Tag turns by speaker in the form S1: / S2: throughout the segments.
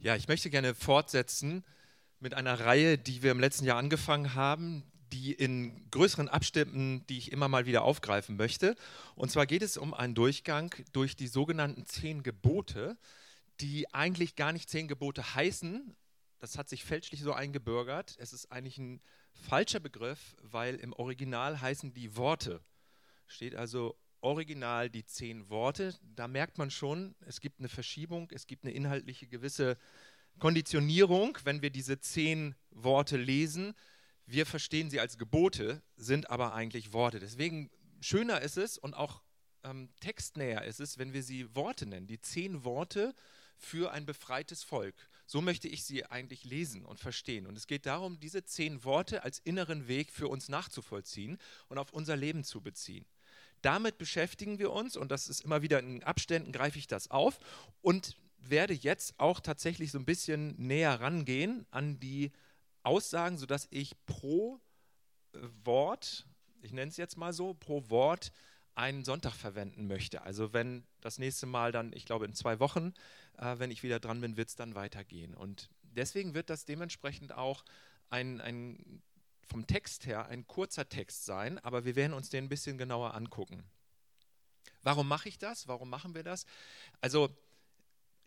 S1: Ja, ich möchte gerne fortsetzen mit einer Reihe, die wir im letzten Jahr angefangen haben, die in größeren Abständen, die ich immer mal wieder aufgreifen möchte. Und zwar geht es um einen Durchgang durch die sogenannten zehn Gebote, die eigentlich gar nicht zehn Gebote heißen. Das hat sich fälschlich so eingebürgert. Es ist eigentlich ein falscher Begriff, weil im Original heißen die Worte. Steht also original die zehn Worte. Da merkt man schon, es gibt eine Verschiebung, es gibt eine inhaltliche gewisse Konditionierung, wenn wir diese zehn Worte lesen. Wir verstehen sie als Gebote, sind aber eigentlich Worte. Deswegen schöner ist es und auch ähm, textnäher ist es, wenn wir sie Worte nennen. Die zehn Worte für ein befreites Volk. So möchte ich sie eigentlich lesen und verstehen. Und es geht darum, diese zehn Worte als inneren Weg für uns nachzuvollziehen und auf unser Leben zu beziehen. Damit beschäftigen wir uns und das ist immer wieder in Abständen, greife ich das auf und werde jetzt auch tatsächlich so ein bisschen näher rangehen an die Aussagen, sodass ich pro äh, Wort, ich nenne es jetzt mal so, pro Wort einen Sonntag verwenden möchte. Also wenn das nächste Mal dann, ich glaube in zwei Wochen, äh, wenn ich wieder dran bin, wird es dann weitergehen. Und deswegen wird das dementsprechend auch ein, ein vom Text her ein kurzer Text sein, aber wir werden uns den ein bisschen genauer angucken. Warum mache ich das? Warum machen wir das? Also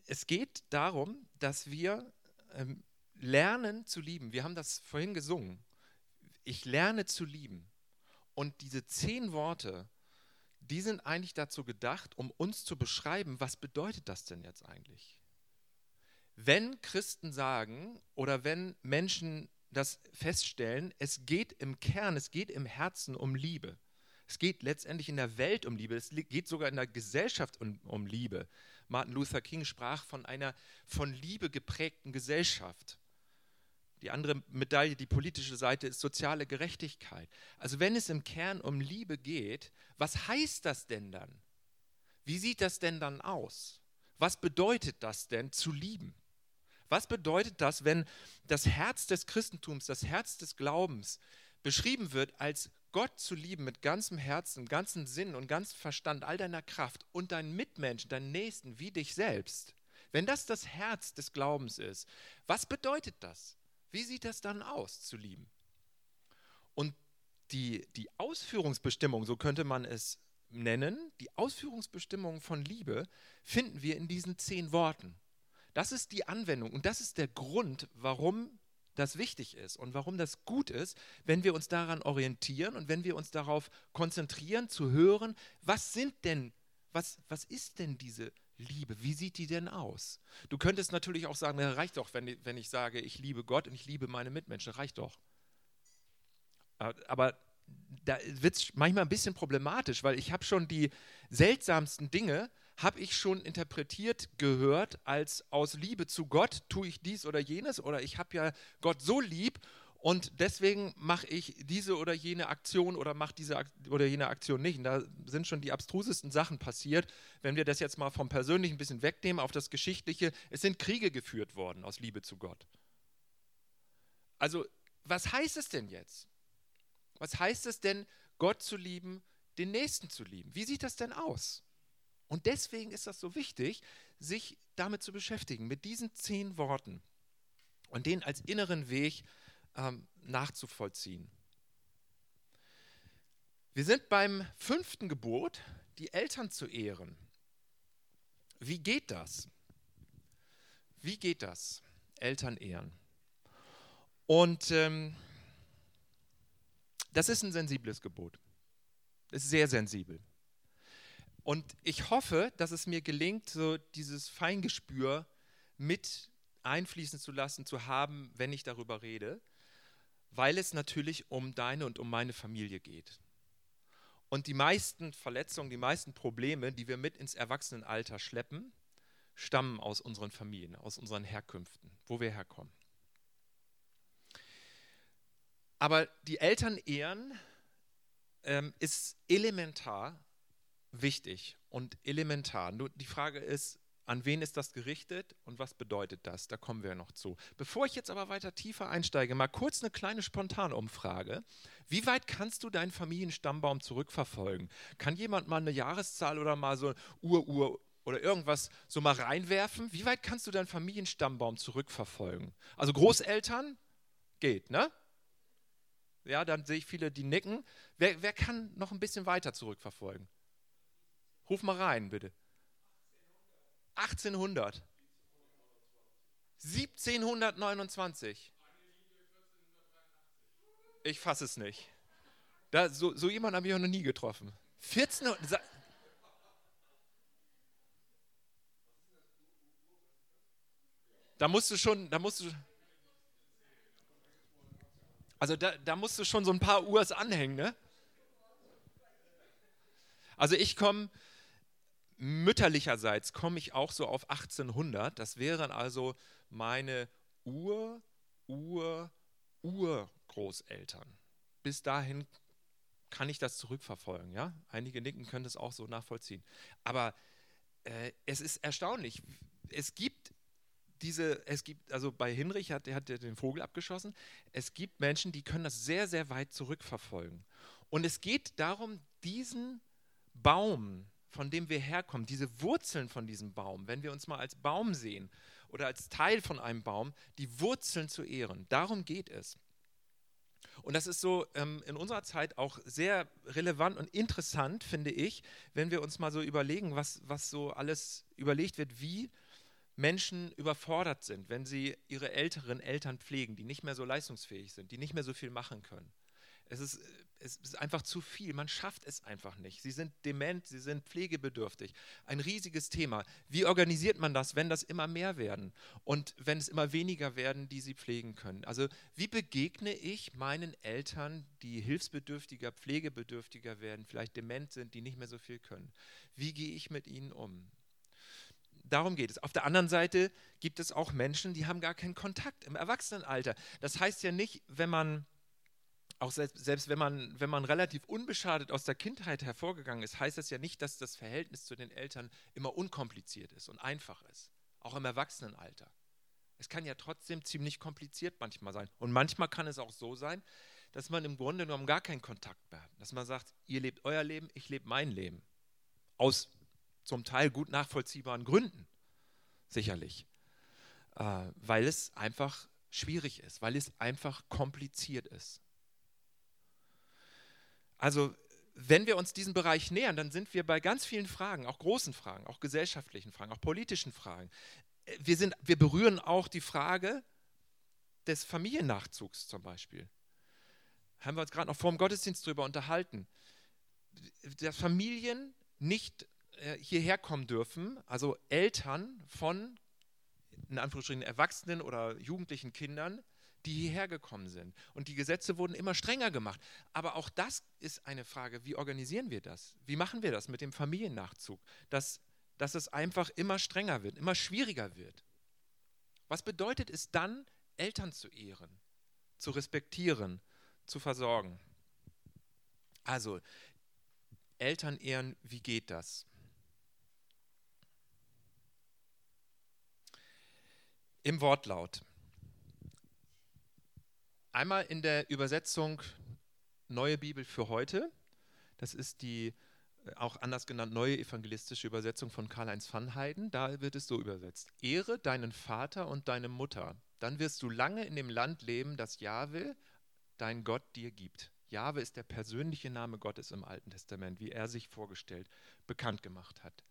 S1: es geht darum, dass wir ähm, lernen zu lieben. Wir haben das vorhin gesungen. Ich lerne zu lieben. Und diese zehn Worte, die sind eigentlich dazu gedacht, um uns zu beschreiben, was bedeutet das denn jetzt eigentlich? Wenn Christen sagen oder wenn Menschen das feststellen, es geht im Kern, es geht im Herzen um Liebe. Es geht letztendlich in der Welt um Liebe, es geht sogar in der Gesellschaft um, um Liebe. Martin Luther King sprach von einer von Liebe geprägten Gesellschaft. Die andere Medaille, die politische Seite, ist soziale Gerechtigkeit. Also wenn es im Kern um Liebe geht, was heißt das denn dann? Wie sieht das denn dann aus? Was bedeutet das denn zu lieben? Was bedeutet das, wenn das Herz des Christentums, das Herz des Glaubens beschrieben wird als Gott zu lieben mit ganzem Herzen, ganzem Sinn und ganzem Verstand, all deiner Kraft und deinen Mitmenschen, deinen Nächsten wie dich selbst? Wenn das das Herz des Glaubens ist, was bedeutet das? Wie sieht das dann aus, zu lieben? Und die, die Ausführungsbestimmung, so könnte man es nennen, die Ausführungsbestimmung von Liebe finden wir in diesen zehn Worten. Das ist die Anwendung und das ist der Grund, warum das wichtig ist und warum das gut ist, wenn wir uns daran orientieren und wenn wir uns darauf konzentrieren, zu hören, was sind denn, was, was ist denn diese Liebe? Wie sieht die denn aus? Du könntest natürlich auch sagen, reicht doch, wenn, wenn ich sage, ich liebe Gott und ich liebe meine Mitmenschen, reicht doch. Äh, aber da wird es manchmal ein bisschen problematisch, weil ich habe schon die seltsamsten Dinge habe ich schon interpretiert gehört als aus Liebe zu Gott tue ich dies oder jenes oder ich habe ja Gott so lieb und deswegen mache ich diese oder jene Aktion oder mache diese oder jene Aktion nicht. Und da sind schon die abstrusesten Sachen passiert. Wenn wir das jetzt mal vom Persönlichen ein bisschen wegnehmen auf das Geschichtliche, es sind Kriege geführt worden aus Liebe zu Gott. Also, was heißt es denn jetzt? Was heißt es denn, Gott zu lieben, den Nächsten zu lieben? Wie sieht das denn aus? Und deswegen ist das so wichtig, sich damit zu beschäftigen, mit diesen zehn Worten und den als inneren Weg ähm, nachzuvollziehen. Wir sind beim fünften Gebot, die Eltern zu ehren. Wie geht das? Wie geht das? Eltern ehren. Und ähm, das ist ein sensibles Gebot. Das ist sehr sensibel. Und ich hoffe, dass es mir gelingt, so dieses Feingespür mit einfließen zu lassen, zu haben, wenn ich darüber rede, weil es natürlich um deine und um meine Familie geht. Und die meisten Verletzungen, die meisten Probleme, die wir mit ins Erwachsenenalter schleppen, stammen aus unseren Familien, aus unseren Herkünften, wo wir herkommen. Aber die Eltern ehren ähm, ist elementar wichtig und elementar. Nur die Frage ist, an wen ist das gerichtet und was bedeutet das? Da kommen wir noch zu. Bevor ich jetzt aber weiter tiefer einsteige, mal kurz eine kleine Spontanumfrage. Wie weit kannst du deinen Familienstammbaum zurückverfolgen? Kann jemand mal eine Jahreszahl oder mal so Ur, Ur, oder irgendwas so mal reinwerfen? Wie weit kannst du deinen Familienstammbaum zurückverfolgen? Also Großeltern geht, ne? Ja, dann sehe ich viele, die nicken. Wer, wer kann noch ein bisschen weiter zurückverfolgen? Ruf mal rein, bitte. 1800. 1729. Ich fasse es nicht. Da, so, so jemanden habe ich auch noch nie getroffen. 14. Da musst du schon, da musst du. Also da, da musst du schon so ein paar Urs anhängen, ne? Also ich komme, mütterlicherseits komme ich auch so auf 1800. Das wären also meine Ur, Ur, Urgroßeltern. Bis dahin kann ich das zurückverfolgen. Ja? Einige Nicken können das auch so nachvollziehen. Aber äh, es ist erstaunlich. Es gibt diese, es gibt, also bei Hinrich hat, der hat den Vogel abgeschossen. Es gibt Menschen, die können das sehr, sehr weit zurückverfolgen. Und es geht darum, diesen Baum, von dem wir herkommen, diese Wurzeln von diesem Baum, wenn wir uns mal als Baum sehen oder als Teil von einem Baum, die Wurzeln zu ehren. Darum geht es. Und das ist so ähm, in unserer Zeit auch sehr relevant und interessant, finde ich, wenn wir uns mal so überlegen, was, was so alles überlegt wird, wie Menschen überfordert sind, wenn sie ihre älteren Eltern pflegen, die nicht mehr so leistungsfähig sind, die nicht mehr so viel machen können. Es ist, es ist einfach zu viel. Man schafft es einfach nicht. Sie sind dement, sie sind pflegebedürftig. Ein riesiges Thema. Wie organisiert man das, wenn das immer mehr werden und wenn es immer weniger werden, die sie pflegen können? Also wie begegne ich meinen Eltern, die hilfsbedürftiger, pflegebedürftiger werden, vielleicht dement sind, die nicht mehr so viel können? Wie gehe ich mit ihnen um? Darum geht es. Auf der anderen Seite gibt es auch Menschen, die haben gar keinen Kontakt im Erwachsenenalter. Das heißt ja nicht, wenn man auch selbst, selbst wenn, man, wenn man relativ unbeschadet aus der Kindheit hervorgegangen ist, heißt das ja nicht, dass das Verhältnis zu den Eltern immer unkompliziert ist und einfach ist. Auch im Erwachsenenalter. Es kann ja trotzdem ziemlich kompliziert manchmal sein. Und manchmal kann es auch so sein, dass man im Grunde genommen gar keinen Kontakt mehr hat. Dass man sagt, ihr lebt euer Leben, ich lebe mein Leben. Aus zum Teil gut nachvollziehbaren Gründen. Sicherlich. Äh, weil es einfach schwierig ist, weil es einfach kompliziert ist. Also wenn wir uns diesem Bereich nähern, dann sind wir bei ganz vielen Fragen, auch großen Fragen, auch gesellschaftlichen Fragen, auch politischen Fragen. Wir, sind, wir berühren auch die Frage des Familiennachzugs zum Beispiel. Haben wir uns gerade noch vor dem Gottesdienst darüber unterhalten. Dass Familien nicht äh, hierher kommen dürfen, also Eltern von, in Anführungsstrichen, Erwachsenen oder jugendlichen Kindern, die hierher gekommen sind. Und die Gesetze wurden immer strenger gemacht. Aber auch das ist eine Frage, wie organisieren wir das? Wie machen wir das mit dem Familiennachzug? Dass, dass es einfach immer strenger wird, immer schwieriger wird. Was bedeutet es dann, Eltern zu ehren, zu respektieren, zu versorgen? Also, Eltern ehren, wie geht das? Im Wortlaut. Einmal in der Übersetzung Neue Bibel für heute. Das ist die äh, auch anders genannt neue evangelistische Übersetzung von Karl-Heinz van Heiden. Da wird es so übersetzt. Ehre deinen Vater und deine Mutter, dann wirst du lange in dem Land leben, das Jahwe, dein Gott, dir gibt. Jahwe ist der persönliche Name Gottes im Alten Testament, wie er sich vorgestellt, bekannt gemacht hat.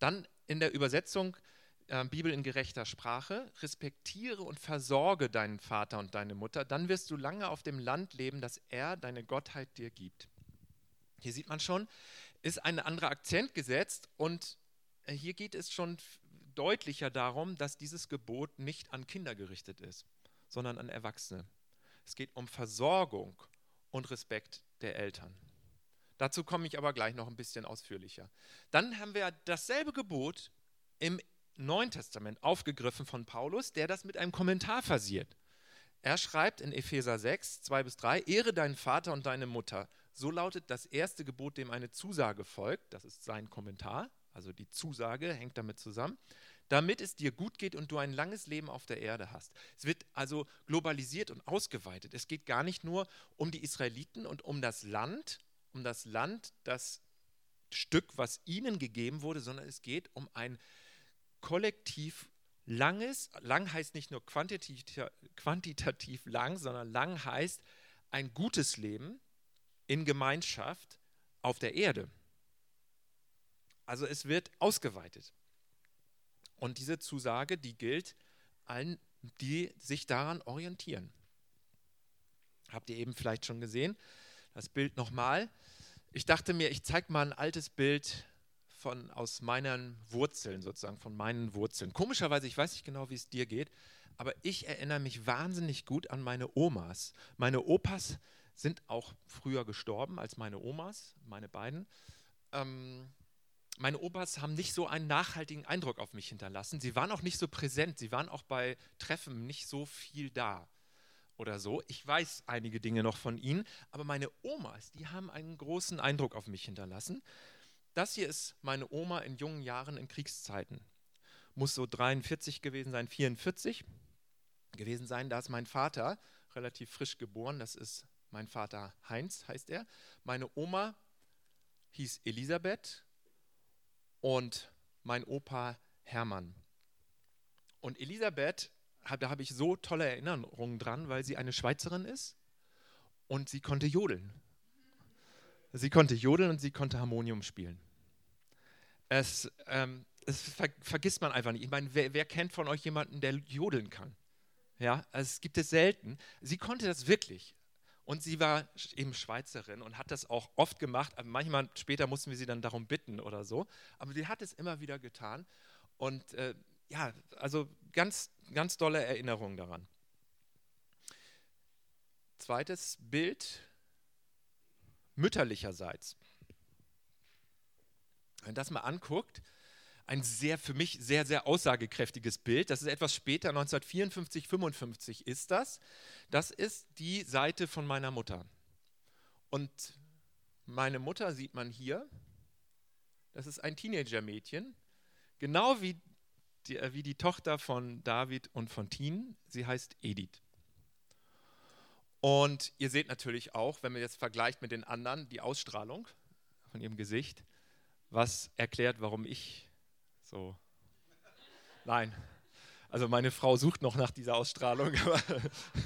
S1: Dann in der Übersetzung äh, Bibel in gerechter Sprache, respektiere und versorge deinen Vater und deine Mutter, dann wirst du lange auf dem Land leben, das er, deine Gottheit, dir gibt. Hier sieht man schon, ist ein anderer Akzent gesetzt und äh, hier geht es schon deutlicher darum, dass dieses Gebot nicht an Kinder gerichtet ist, sondern an Erwachsene. Es geht um Versorgung und Respekt der Eltern. Dazu komme ich aber gleich noch ein bisschen ausführlicher. Dann haben wir dasselbe Gebot im Neuen Testament aufgegriffen von Paulus, der das mit einem Kommentar versiert. Er schreibt in Epheser 6, 2 bis 3, Ehre deinen Vater und deine Mutter. So lautet das erste Gebot, dem eine Zusage folgt. Das ist sein Kommentar. Also die Zusage hängt damit zusammen. Damit es dir gut geht und du ein langes Leben auf der Erde hast. Es wird also globalisiert und ausgeweitet. Es geht gar nicht nur um die Israeliten und um das Land, um das Land, das Stück, was ihnen gegeben wurde, sondern es geht um ein kollektiv langes, lang heißt nicht nur quantitativ, quantitativ lang, sondern lang heißt ein gutes Leben in Gemeinschaft auf der Erde. Also es wird ausgeweitet. Und diese Zusage, die gilt allen, die sich daran orientieren. Habt ihr eben vielleicht schon gesehen? Das Bild nochmal. Ich dachte mir, ich zeige mal ein altes Bild von, aus meinen Wurzeln sozusagen, von meinen Wurzeln. Komischerweise, ich weiß nicht genau, wie es dir geht, aber ich erinnere mich wahnsinnig gut an meine Omas. Meine Opas sind auch früher gestorben als meine Omas, meine beiden. Ähm, meine Opas haben nicht so einen nachhaltigen Eindruck auf mich hinterlassen. Sie waren auch nicht so präsent. Sie waren auch bei Treffen nicht so viel da oder so. Ich weiß einige Dinge noch von ihnen, aber meine Omas, die haben einen großen Eindruck auf mich hinterlassen. Das hier ist meine Oma in jungen Jahren in Kriegszeiten. Muss so 43 gewesen sein, 44 gewesen sein. Da ist mein Vater relativ frisch geboren. Das ist mein Vater Heinz, heißt er. Meine Oma hieß Elisabeth und mein Opa Hermann. Und Elisabeth, da habe ich so tolle Erinnerungen dran, weil sie eine Schweizerin ist und sie konnte jodeln. Sie konnte jodeln und sie konnte Harmonium spielen. Es, ähm, es ver vergisst man einfach nicht. Ich meine, wer, wer, kennt von euch jemanden, der jodeln kann? Ja, es gibt es selten. Sie konnte das wirklich. Und sie war eben Schweizerin und hat das auch oft gemacht. Manchmal später mussten wir sie dann darum bitten oder so. Aber sie hat es immer wieder getan. Und äh, ja, also ganz, ganz tolle Erinnerungen daran. Zweites Bild, mütterlicherseits. Wenn man das mal anguckt, ein sehr für mich sehr, sehr aussagekräftiges Bild. Das ist etwas später, 1954, 55 ist das. Das ist die Seite von meiner Mutter. Und meine Mutter sieht man hier. Das ist ein Teenager-Mädchen, genau wie die, äh, wie die Tochter von David und von Tien. Sie heißt Edith. Und ihr seht natürlich auch, wenn man jetzt vergleicht mit den anderen, die Ausstrahlung von ihrem Gesicht, was erklärt, warum ich so. Nein. Also meine Frau sucht noch nach dieser Ausstrahlung.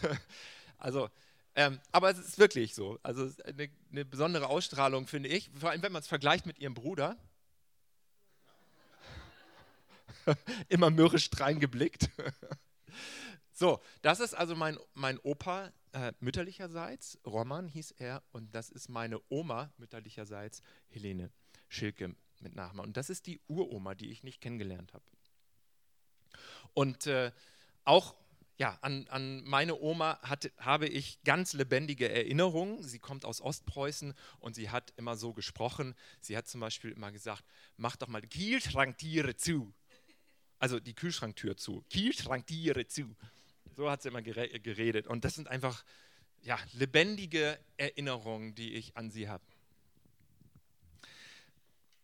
S1: also, ähm, aber es ist wirklich so. Also eine, eine besondere Ausstrahlung, finde ich. Vor allem, wenn man es vergleicht mit ihrem Bruder. Immer mürrisch reingeblickt. so, das ist also mein, mein Opa äh, mütterlicherseits. Roman hieß er. Und das ist meine Oma mütterlicherseits, Helene Schilke mit Nachnamen. Und das ist die Uroma, die ich nicht kennengelernt habe. Und äh, auch ja, an, an, meine Oma hat, habe ich ganz lebendige Erinnerungen. Sie kommt aus Ostpreußen und sie hat immer so gesprochen. Sie hat zum Beispiel immer gesagt, mach doch mal die Kühlschranktüre zu. Also die Kühlschranktür zu. Kühlschranktüre zu. So hat sie immer geredet. Und das sind einfach ja, lebendige Erinnerungen, die ich an sie habe.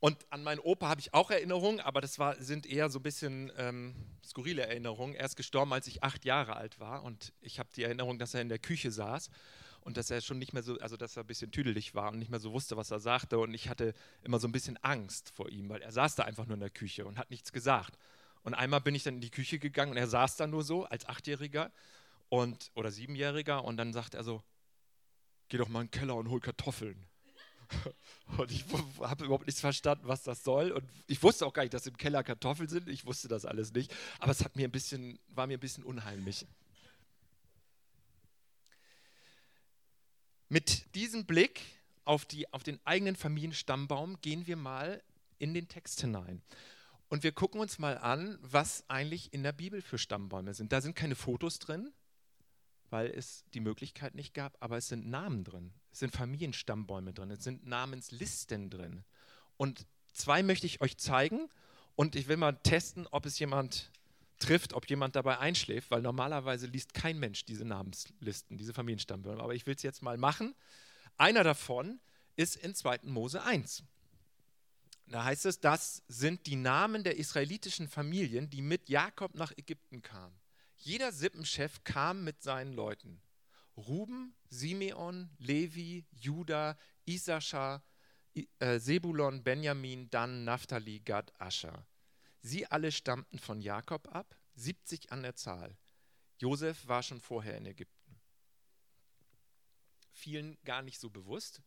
S1: Und an meinen Opa habe ich auch Erinnerungen, aber das war, sind eher so ein bisschen ähm, skurrile Erinnerungen. Er ist gestorben, als ich acht Jahre alt war und ich habe die Erinnerung, dass er in der Küche saß und dass er schon nicht mehr so, also dass er ein bisschen tüdelig war und nicht mehr so wusste, was er sagte und ich hatte immer so ein bisschen Angst vor ihm, weil er saß da einfach nur in der Küche und hat nichts gesagt. Und einmal bin ich dann in die Küche gegangen und er saß da nur so als Achtjähriger und, oder Siebenjähriger und dann sagt er so, geh doch mal in den Keller und hol Kartoffeln. Und ich habe überhaupt nichts verstanden, was das soll. Und ich wusste auch gar nicht, dass im Keller Kartoffeln sind. Ich wusste das alles nicht. Aber es hat mir ein bisschen, war mir ein bisschen unheimlich. Mit diesem Blick auf, die, auf den eigenen Familienstammbaum gehen wir mal in den Text hinein. Und wir gucken uns mal an, was eigentlich in der Bibel für Stammbäume sind. Da sind keine Fotos drin, weil es die Möglichkeit nicht gab, aber es sind Namen drin. Es sind Familienstammbäume drin, es sind Namenslisten drin. Und zwei möchte ich euch zeigen und ich will mal testen, ob es jemand trifft, ob jemand dabei einschläft, weil normalerweise liest kein Mensch diese Namenslisten, diese Familienstammbäume. Aber ich will es jetzt mal machen. Einer davon ist in 2. Mose 1. Da heißt es, das sind die Namen der israelitischen Familien, die mit Jakob nach Ägypten kamen. Jeder Sippenchef kam mit seinen Leuten. Ruben, Simeon, Levi, Judah, Issachar, äh, Sebulon, Benjamin, Dan, Naphtali, Gad, Ascher. Sie alle stammten von Jakob ab, 70 an der Zahl. Josef war schon vorher in Ägypten. Vielen gar nicht so bewusst.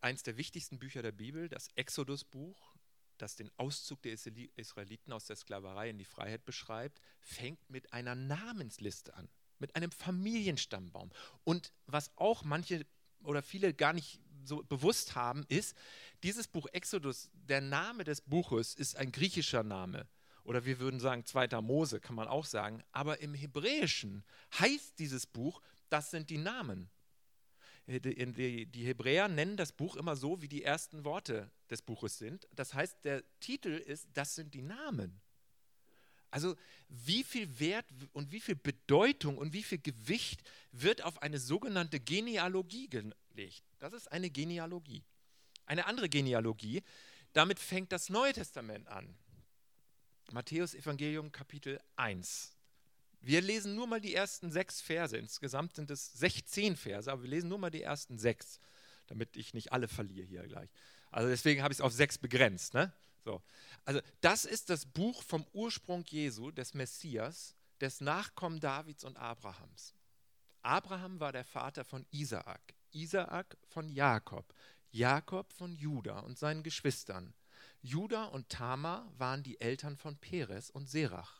S1: Eins der wichtigsten Bücher der Bibel, das Exodus-Buch, das den Auszug der Israeliten aus der Sklaverei in die Freiheit beschreibt, fängt mit einer Namensliste an, mit einem Familienstammbaum. Und was auch manche oder viele gar nicht so bewusst haben, ist, dieses Buch Exodus, der Name des Buches ist ein griechischer Name. Oder wir würden sagen, zweiter Mose, kann man auch sagen. Aber im Hebräischen heißt dieses Buch, das sind die Namen. Äh, die Hebräer nennen das Buch immer so, wie die ersten Worte des Buches sind. Das heißt, der Titel ist, das sind die Namen. Also wie viel Wert und wie viel Bedeutung und wie viel Gewicht wird auf eine sogenannte Genealogie gelegt. Das ist eine Genealogie. Eine andere Genealogie, damit fängt das Neue Testament an. Matthäus Evangelium Kapitel 1. Wir lesen nur mal die ersten sechs Verse. Insgesamt sind es 16 Verse, aber wir lesen nur mal die ersten sechs, damit ich nicht alle verliere hier gleich. Also deswegen habe ich es auf sechs begrenzt. Ne? So. Also das ist das Buch vom Ursprung Jesu, des Messias, des Nachkommen Davids und Abrahams. Abraham war der Vater von Isaak, Isaak von Jakob, Jakob von Juda und seinen Geschwistern. Juda und Tamar waren die Eltern von Peres und Serach.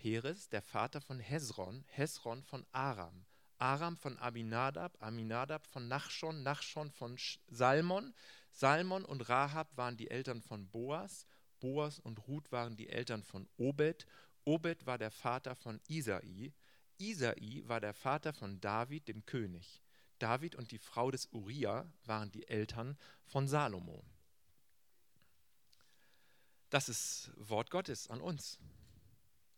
S1: Peres, der Vater von Hesron, Hesron von Aram, Aram von Aminadab, Aminadab von Nachschon, Nachschon von Salmon, Salmon und Rahab waren die Eltern von Boas, Boas und Ruth waren die Eltern von Obed, Obed war der Vater von Isai, Isai war der Vater von David, dem König. David und die Frau des Uriah waren die Eltern von Salomo. Das ist Wort Gottes an uns.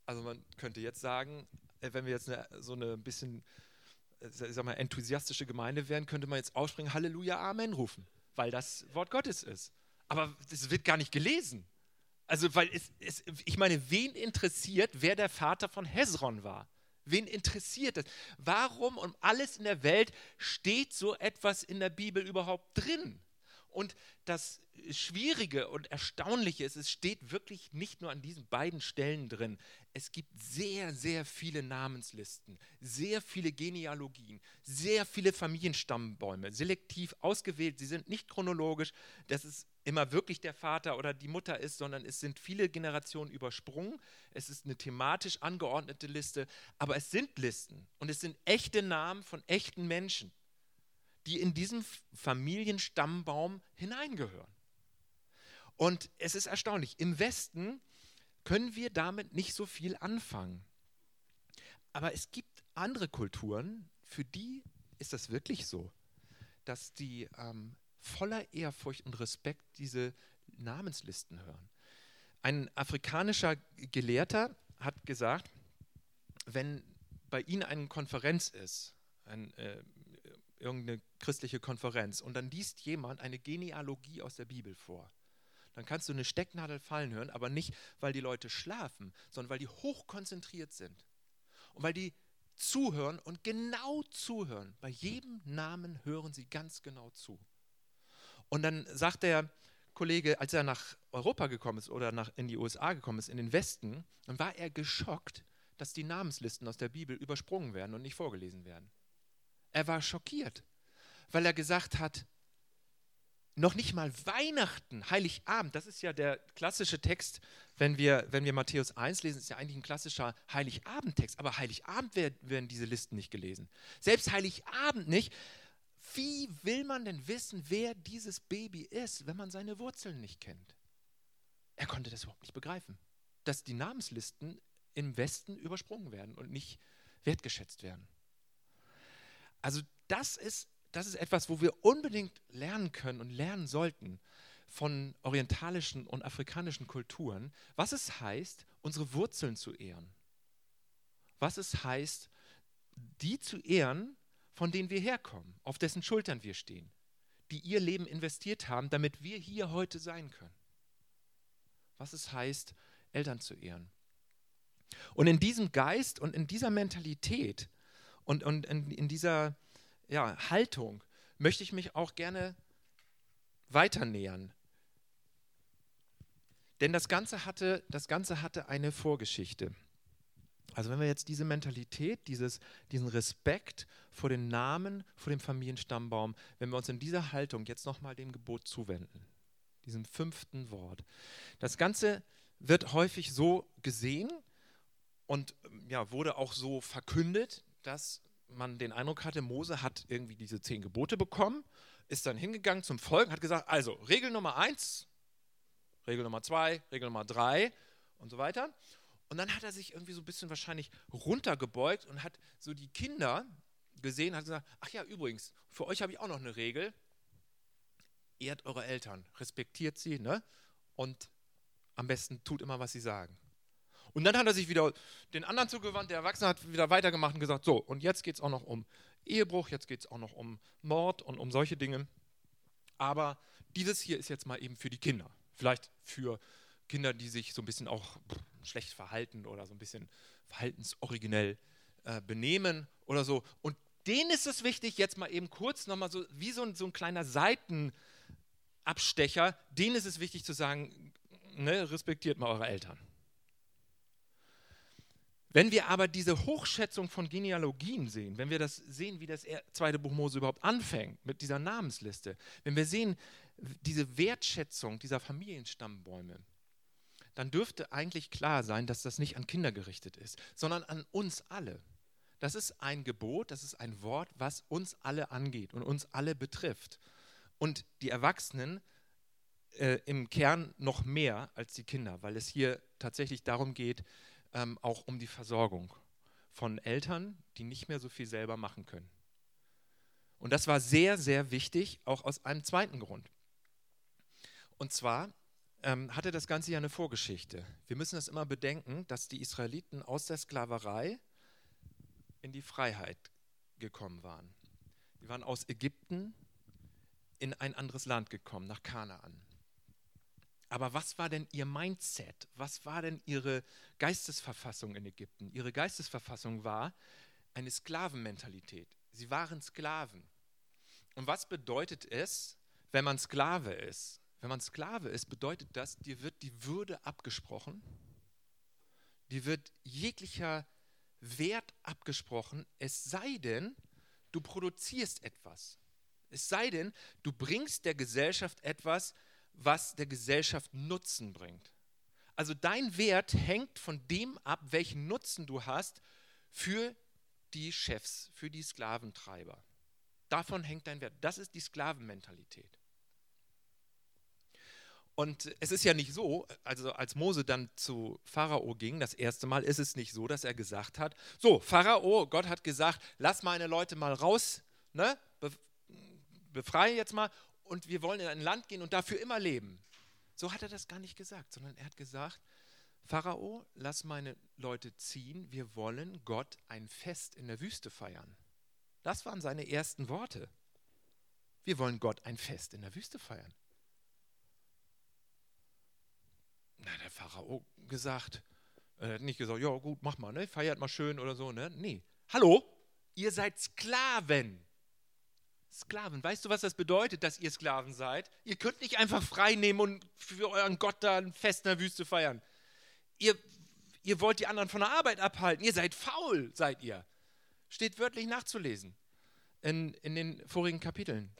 S1: Also man könnte jetzt sagen, äh, wenn wir jetzt eine, so eine bisschen äh, ich sag mal, enthusiastische Gemeinde wären, könnte man jetzt aufspringen, Halleluja, Amen rufen weil das Wort Gottes ist. Aber es wird gar nicht gelesen. Also, weil es, es, ich meine, wen interessiert, wer der Vater von Hezron war? Wen interessiert das? Warum um alles in der Welt steht so etwas in der Bibel überhaupt drin? Und das Schwierige und Erstaunliche ist, es steht wirklich nicht nur an diesen beiden Stellen drin. Es gibt sehr, sehr viele Namenslisten, sehr viele Genealogien, sehr viele Familienstammbäume, selektiv ausgewählt. Sie sind nicht chronologisch, dass es immer wirklich der Vater oder die Mutter ist, sondern es sind viele Generationen übersprungen. Es ist eine thematisch angeordnete Liste, aber es sind Listen und es sind echte Namen von echten Menschen, die in diesen Familienstammbaum hineingehören. Und es ist erstaunlich, im Westen können wir damit nicht so viel anfangen. Aber es gibt andere Kulturen, für die ist das wirklich so, dass die ähm, voller Ehrfurcht und Respekt diese Namenslisten hören. Ein afrikanischer Gelehrter hat gesagt, wenn bei Ihnen eine Konferenz ist, ein, äh, irgendeine christliche Konferenz, und dann liest jemand eine Genealogie aus der Bibel vor, dann kannst du eine Stecknadel fallen hören, aber nicht, weil die Leute schlafen, sondern weil die hochkonzentriert sind. Und weil die zuhören und genau zuhören. Bei jedem Namen hören sie ganz genau zu. Und dann sagt der Kollege, als er nach Europa gekommen ist oder nach, in die USA gekommen ist, in den Westen, dann war er geschockt, dass die Namenslisten aus der Bibel übersprungen werden und nicht vorgelesen werden. Er war schockiert, weil er gesagt hat, noch nicht mal Weihnachten, Heiligabend, das ist ja der klassische Text, wenn wir, wenn wir Matthäus 1 lesen, ist ja eigentlich ein klassischer Heiligabend-Text, aber Heiligabend werden diese Listen nicht gelesen. Selbst Heiligabend nicht. Wie will man denn wissen, wer dieses Baby ist, wenn man seine Wurzeln nicht kennt? Er konnte das überhaupt nicht begreifen, dass die Namenslisten im Westen übersprungen werden und nicht wertgeschätzt werden. Also das ist das ist etwas, wo wir unbedingt lernen können und lernen sollten von orientalischen und afrikanischen Kulturen, was es heißt, unsere Wurzeln zu ehren. Was es heißt, die zu ehren, von denen wir herkommen, auf dessen Schultern wir stehen, die ihr Leben investiert haben, damit wir hier heute sein können. Was es heißt, Eltern zu ehren. Und in diesem Geist und in dieser Mentalität und, und in, in dieser ja, Haltung möchte ich mich auch gerne weiter nähern. Denn das Ganze hatte, das Ganze hatte eine Vorgeschichte. Also wenn wir jetzt diese Mentalität, dieses, diesen Respekt vor den Namen, vor dem Familienstammbaum, wenn wir uns in dieser Haltung jetzt nochmal dem Gebot zuwenden, diesem fünften Wort. Das Ganze wird häufig so gesehen und ja, wurde auch so verkündet, dass man den Eindruck hatte, Mose hat irgendwie diese zehn Gebote bekommen, ist dann hingegangen zum Volk, hat gesagt, also Regel Nummer eins, Regel Nummer zwei, Regel Nummer drei und so weiter. Und dann hat er sich irgendwie so ein bisschen wahrscheinlich runtergebeugt und hat so die Kinder gesehen, hat gesagt, ach ja, übrigens, für euch habe ich auch noch eine Regel. Ehrt eure Eltern, respektiert sie, ne? Und am besten tut immer, was sie sagen. Und dann hat er sich wieder den anderen zugewandt, der Erwachsene hat wieder weitergemacht und gesagt, so, und jetzt geht es auch noch um Ehebruch, jetzt geht es auch noch um Mord und um solche Dinge. Aber dieses hier ist jetzt mal eben für die Kinder. Vielleicht für Kinder, die sich so ein bisschen auch schlecht verhalten oder so ein bisschen verhaltensoriginell äh, benehmen oder so. Und denen ist es wichtig, jetzt mal eben kurz nochmal so, wie so ein, so ein kleiner Seitenabstecher, denen ist es wichtig zu sagen, ne, respektiert mal eure Eltern. Wenn wir aber diese Hochschätzung von Genealogien sehen, wenn wir das sehen, wie das zweite Buch Mose überhaupt anfängt mit dieser Namensliste, wenn wir sehen diese Wertschätzung dieser Familienstammbäume, dann dürfte eigentlich klar sein, dass das nicht an Kinder gerichtet ist, sondern an uns alle. Das ist ein Gebot, das ist ein Wort, was uns alle angeht und uns alle betrifft. Und die Erwachsenen äh, im Kern noch mehr als die Kinder, weil es hier tatsächlich darum geht, ähm, auch um die Versorgung von Eltern, die nicht mehr so viel selber machen können. Und das war sehr, sehr wichtig, auch aus einem zweiten Grund. Und zwar ähm, hatte das Ganze ja eine Vorgeschichte. Wir müssen das immer bedenken, dass die Israeliten aus der Sklaverei in die Freiheit gekommen waren. Die waren aus Ägypten in ein anderes Land gekommen, nach Kanaan. Aber was war denn ihr Mindset? Was war denn ihre Geistesverfassung in Ägypten? Ihre Geistesverfassung war eine Sklavenmentalität. Sie waren Sklaven. Und was bedeutet es, wenn man Sklave ist? Wenn man Sklave ist, bedeutet das, dir wird die Würde abgesprochen, dir wird jeglicher Wert abgesprochen, es sei denn, du produzierst etwas. Es sei denn, du bringst der Gesellschaft etwas, was der Gesellschaft Nutzen bringt. Also dein Wert hängt von dem ab, welchen Nutzen du hast für die Chefs, für die Sklaventreiber. Davon hängt dein Wert. Das ist die Sklavenmentalität. Und es ist ja nicht so, also als Mose dann zu Pharao ging, das erste Mal, ist es nicht so, dass er gesagt hat, so, Pharao, Gott hat gesagt, lass meine Leute mal raus, ne? befreie jetzt mal und wir wollen in ein Land gehen und dafür immer leben. So hat er das gar nicht gesagt, sondern er hat gesagt, Pharao, lass meine Leute ziehen, wir wollen Gott ein Fest in der Wüste feiern. Das waren seine ersten Worte. Wir wollen Gott ein Fest in der Wüste feiern. Na, der Pharao gesagt, er hat nicht gesagt, ja gut, mach mal, ne? feiert mal schön oder so. Ne? Nee. Hallo, ihr seid Sklaven. Sklaven. Weißt du, was das bedeutet, dass ihr Sklaven seid? Ihr könnt nicht einfach frei nehmen und für euren Gott da ein Fest in der Wüste feiern. Ihr, ihr wollt die anderen von der Arbeit abhalten. Ihr seid faul, seid ihr. Steht wörtlich nachzulesen in, in den vorigen Kapiteln.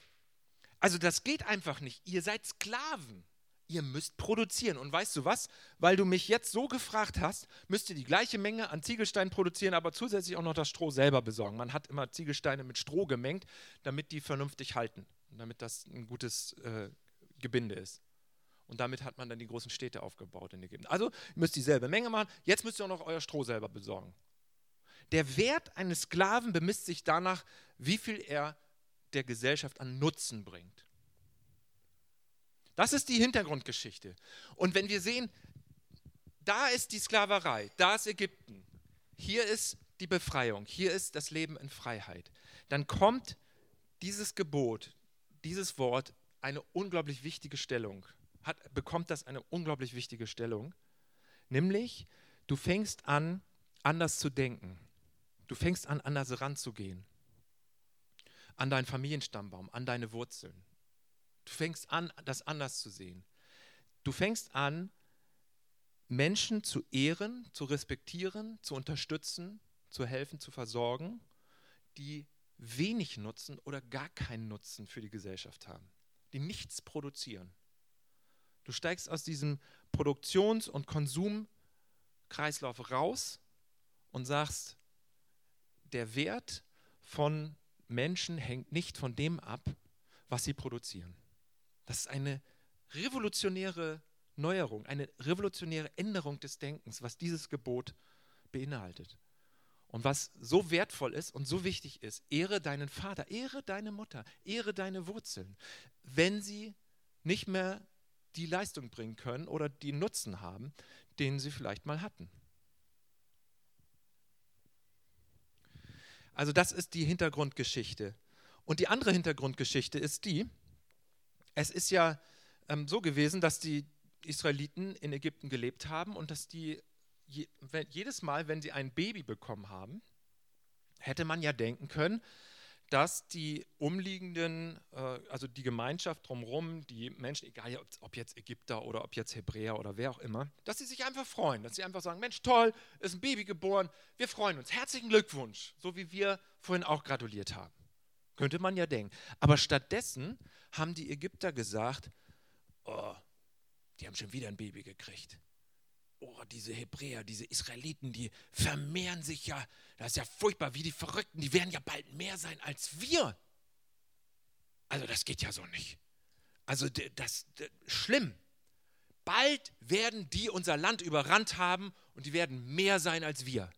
S1: Also das geht einfach nicht. Ihr seid Sklaven ihr müsst produzieren. Und weißt du was? Weil du mich jetzt so gefragt hast, müsst ihr die gleiche Menge an Ziegelsteinen produzieren, aber zusätzlich auch noch das Stroh selber besorgen. Man hat immer Ziegelsteine mit Stroh gemengt, damit die vernünftig halten, damit das ein gutes äh, Gebinde ist. Und damit hat man dann die großen Städte aufgebaut in Ägypten. Also ihr müsst dieselbe Menge machen, jetzt müsst ihr auch noch euer Stroh selber besorgen. Der Wert eines Sklaven bemisst sich danach, wie viel er der Gesellschaft an Nutzen bringt. Das ist die Hintergrundgeschichte. Und wenn wir sehen, da ist die Sklaverei, da ist Ägypten, hier ist die Befreiung, hier ist das Leben in Freiheit, dann kommt dieses Gebot, dieses Wort eine unglaublich wichtige Stellung, hat, bekommt das eine unglaublich wichtige Stellung, nämlich du fängst an, anders zu denken. Du fängst an, anders ranzugehen. An deinen Familienstammbaum, an deine Wurzeln. Du fängst an, das anders zu sehen. Du fängst an, Menschen zu ehren, zu respektieren, zu unterstützen, zu helfen, zu versorgen, die wenig Nutzen oder gar keinen Nutzen für die Gesellschaft haben, die nichts produzieren. Du steigst aus diesem Produktions- und Konsumkreislauf raus und sagst, der Wert von Menschen hängt nicht von dem ab, was sie produzieren. Das ist eine revolutionäre Neuerung, eine revolutionäre Änderung des Denkens, was dieses Gebot beinhaltet. Und was so wertvoll ist und so wichtig ist, ehre deinen Vater, ehre deine Mutter, ehre deine Wurzeln, wenn sie nicht mehr die Leistung bringen können oder die Nutzen haben, den sie vielleicht mal hatten. Also das ist die Hintergrundgeschichte. Und die andere Hintergrundgeschichte ist die, es ist ja ähm, so gewesen, dass die Israeliten in Ägypten gelebt haben und dass die je, wenn, jedes Mal, wenn sie ein Baby bekommen haben, hätte man ja denken können, dass die umliegenden, äh, also die Gemeinschaft drumherum, die Menschen, egal ob jetzt Ägypter oder ob jetzt Hebräer oder wer auch immer, dass sie sich einfach freuen, dass sie einfach sagen, Mensch, toll, ist ein Baby geboren, wir freuen uns, herzlichen Glückwunsch, so wie wir vorhin auch gratuliert haben. Könnte man ja denken. Aber stattdessen haben die Ägypter gesagt, oh, die haben schon wieder ein Baby gekriegt oh, diese Hebräer, diese Israeliten, die vermehren sich ja, das ist ja furchtbar, wie die Verrückten, die werden ja bald mehr sein als wir. Also das geht ja so nicht. Also das, das schlimm. Bald werden die unser Land überrannt haben und die werden mehr sein als wir.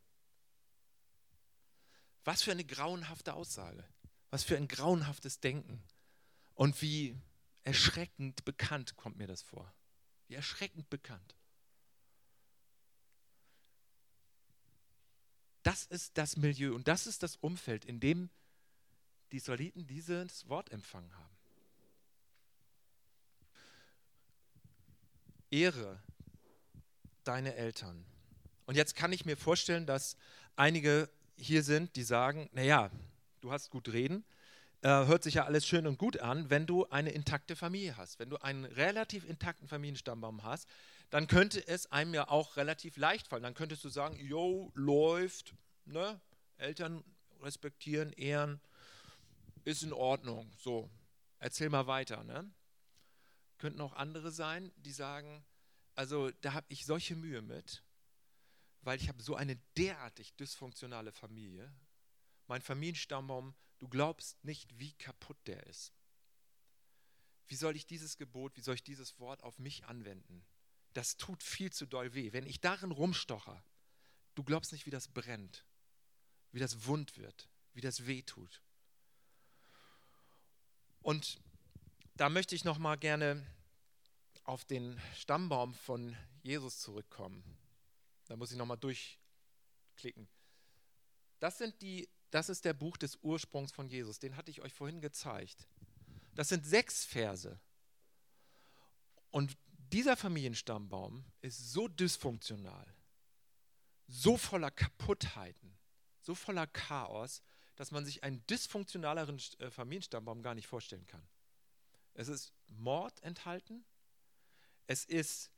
S1: Was für eine grauenhafte Aussage. Was für ein grauenhaftes Denken. Und wie erschreckend bekannt kommt mir das vor. Wie erschreckend bekannt. Das ist das Milieu und das ist das Umfeld, in dem die Israeliten dieses Wort empfangen haben. Ehre deine Eltern. Und jetzt kann ich mir vorstellen, dass einige hier sind, die sagen, naja, du hast gut reden, äh, hört sich ja alles schön und gut an, wenn du eine intakte Familie hast, wenn du einen relativ intakten Familienstammbaum hast, dann könnte es einem ja auch relativ leicht fallen. Dann könntest du sagen, jo, läuft, ne? Eltern respektieren, ehren, ist in Ordnung. So, erzähl mal weiter. Ne? Könnten auch andere sein, die sagen, also da habe ich solche Mühe mit, weil ich habe so eine derartig dysfunktionale Familie. Mein Familienstammbaum, du glaubst nicht, wie kaputt der ist. Wie soll ich dieses Gebot, wie soll ich dieses Wort auf mich anwenden? das tut viel zu doll weh. Wenn ich darin rumstocher, du glaubst nicht, wie das brennt, wie das wund wird, wie das weh tut. Und da möchte ich noch mal gerne auf den Stammbaum von Jesus zurückkommen. Da muss ich noch mal durchklicken. Das sind die das ist der Buch des Ursprungs von Jesus, den hatte ich euch vorhin gezeigt. Das sind sechs Verse. Und dieser Familienstammbaum ist so dysfunktional, so voller Kaputtheiten, so voller Chaos, dass man sich einen dysfunktionaleren äh, Familienstammbaum gar nicht vorstellen kann. Es ist Mord enthalten, es ist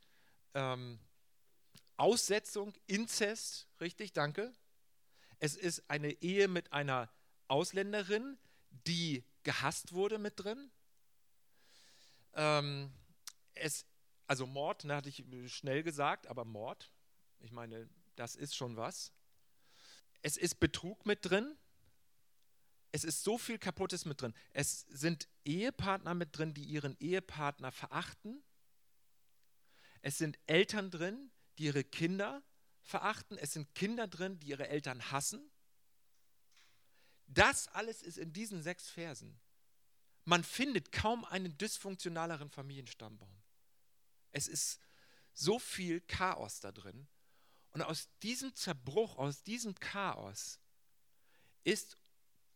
S1: ähm, Aussetzung, Inzest, richtig, danke. Es ist eine Ehe mit einer Ausländerin, die gehasst wurde mit drin. Ähm, es also Mord, ne, hatte ich schnell gesagt, aber Mord, ich meine, das ist schon was. Es ist Betrug mit drin. Es ist so viel Kaputtes mit drin. Es sind Ehepartner mit drin, die ihren Ehepartner verachten. Es sind Eltern drin, die ihre Kinder verachten. Es sind Kinder drin, die ihre Eltern hassen. Das alles ist in diesen sechs Versen. Man findet kaum einen dysfunktionaleren Familienstammbaum. Es ist so viel Chaos da drin. Und aus diesem Zerbruch, aus diesem Chaos ist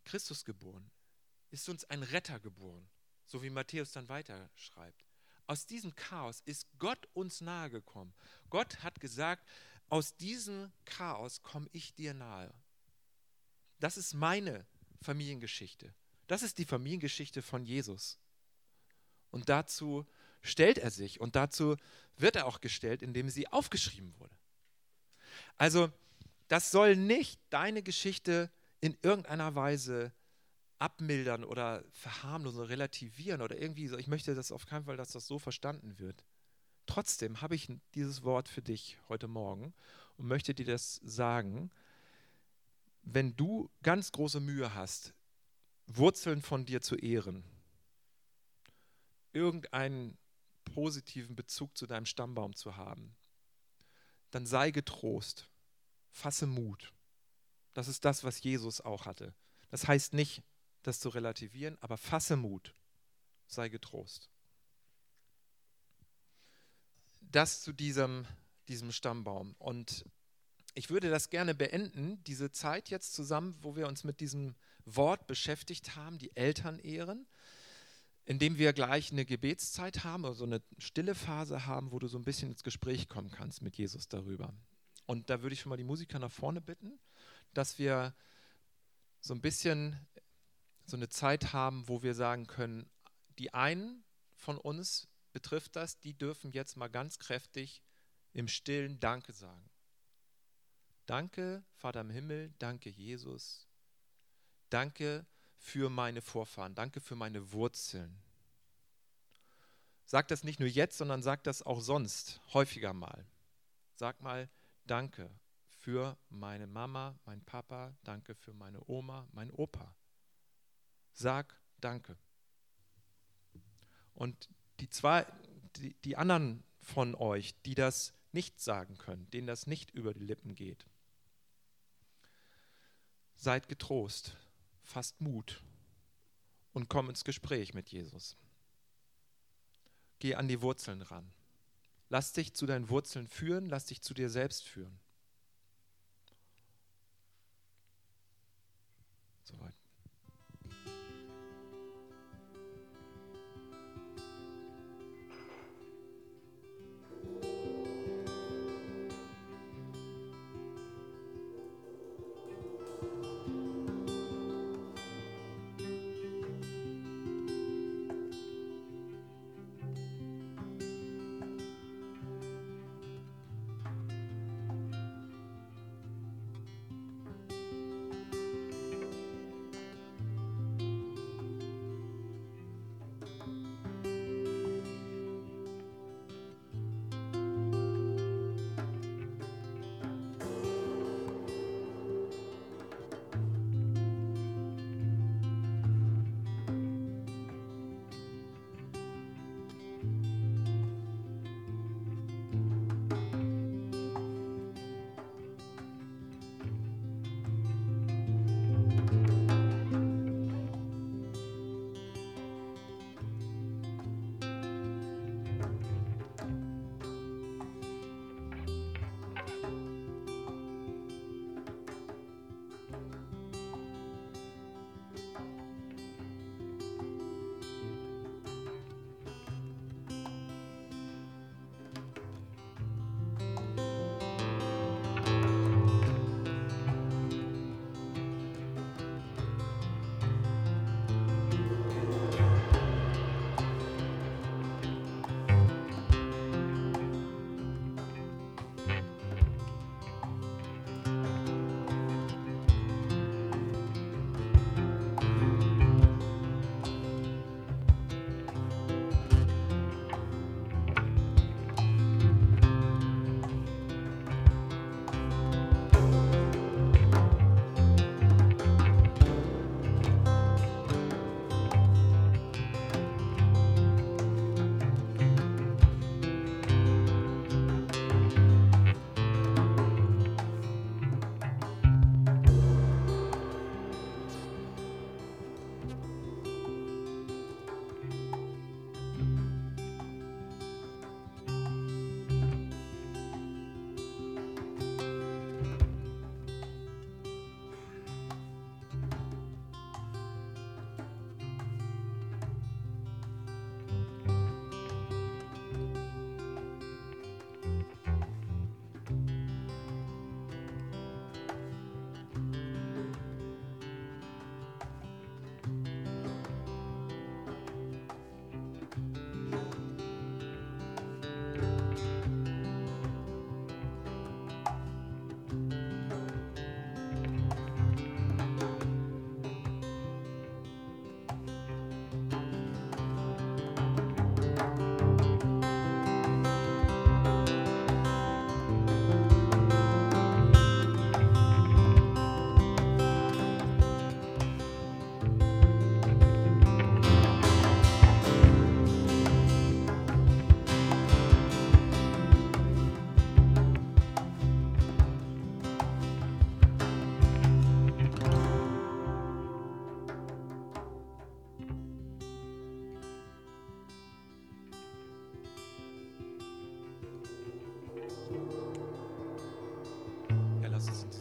S1: Christus geboren, ist uns ein Retter geboren, so wie Matthäus dann weiter schreibt. Aus diesem Chaos ist Gott uns nahegekommen. Gott hat gesagt, aus diesem Chaos komme ich dir nahe. Das ist meine Familiengeschichte. Das ist die Familiengeschichte von Jesus. Und dazu stellt er sich und dazu wird er auch gestellt, indem sie aufgeschrieben wurde. Also das soll nicht deine Geschichte in irgendeiner Weise abmildern oder verharmlosen relativieren oder irgendwie so. Ich möchte das auf keinen Fall, dass das so verstanden wird. Trotzdem habe ich dieses Wort für dich heute Morgen und möchte dir das sagen. Wenn du ganz große Mühe hast, Wurzeln von dir zu ehren, irgendeinen positiven Bezug zu deinem Stammbaum zu haben, dann sei getrost, fasse Mut. Das ist das, was Jesus auch hatte. Das heißt nicht, das zu relativieren, aber fasse Mut, sei getrost. Das zu diesem, diesem Stammbaum. Und ich würde das gerne beenden, diese Zeit jetzt zusammen, wo wir uns mit diesem Wort beschäftigt haben, die Eltern ehren, indem wir gleich eine Gebetszeit haben, also eine stille Phase haben, wo du so ein bisschen ins Gespräch kommen kannst mit Jesus darüber. Und da würde ich schon mal die Musiker nach vorne bitten, dass wir so ein bisschen so eine Zeit haben, wo wir sagen können, die einen von uns betrifft das, die dürfen jetzt mal ganz kräftig im stillen Danke sagen. Danke, Vater im Himmel, danke, Jesus. Danke für meine Vorfahren, danke für meine Wurzeln. Sag das nicht nur jetzt, sondern sag das auch sonst häufiger mal. Sag mal Danke für meine Mama, mein Papa, danke für meine Oma, mein Opa. Sag Danke. Und die, zwei, die, die anderen von euch, die das nicht sagen können, denen das nicht über die Lippen geht, seid getrost, fasst Mut und komm ins Gespräch mit Jesus. Geh an die Wurzeln ran. Lass dich zu deinen Wurzeln führen, lass dich zu dir selbst führen. Soweit.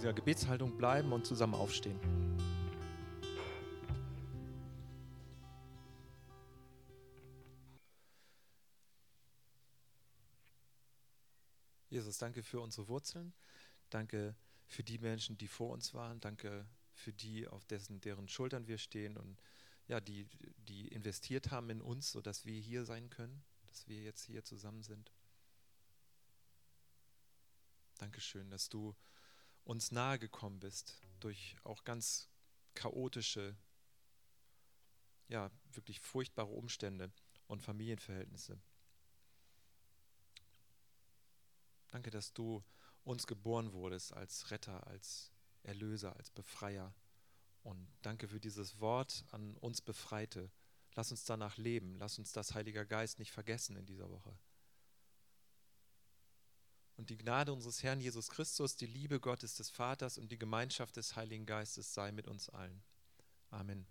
S1: Dieser Gebetshaltung bleiben und zusammen aufstehen. Jesus, danke für unsere Wurzeln. Danke für die Menschen, die vor uns waren. Danke für die, auf dessen, deren Schultern wir stehen und ja, die, die investiert haben in uns, sodass wir hier sein können, dass wir jetzt hier zusammen sind. Dankeschön, dass du uns nahe gekommen bist durch auch ganz chaotische, ja, wirklich furchtbare Umstände und Familienverhältnisse. Danke, dass du uns geboren wurdest als Retter, als Erlöser, als Befreier. Und danke für dieses Wort an uns Befreite. Lass uns danach leben. Lass uns das Heiliger Geist nicht vergessen in dieser Woche. Und die Gnade unseres Herrn Jesus Christus, die Liebe Gottes des Vaters und die Gemeinschaft des Heiligen Geistes sei mit uns allen. Amen.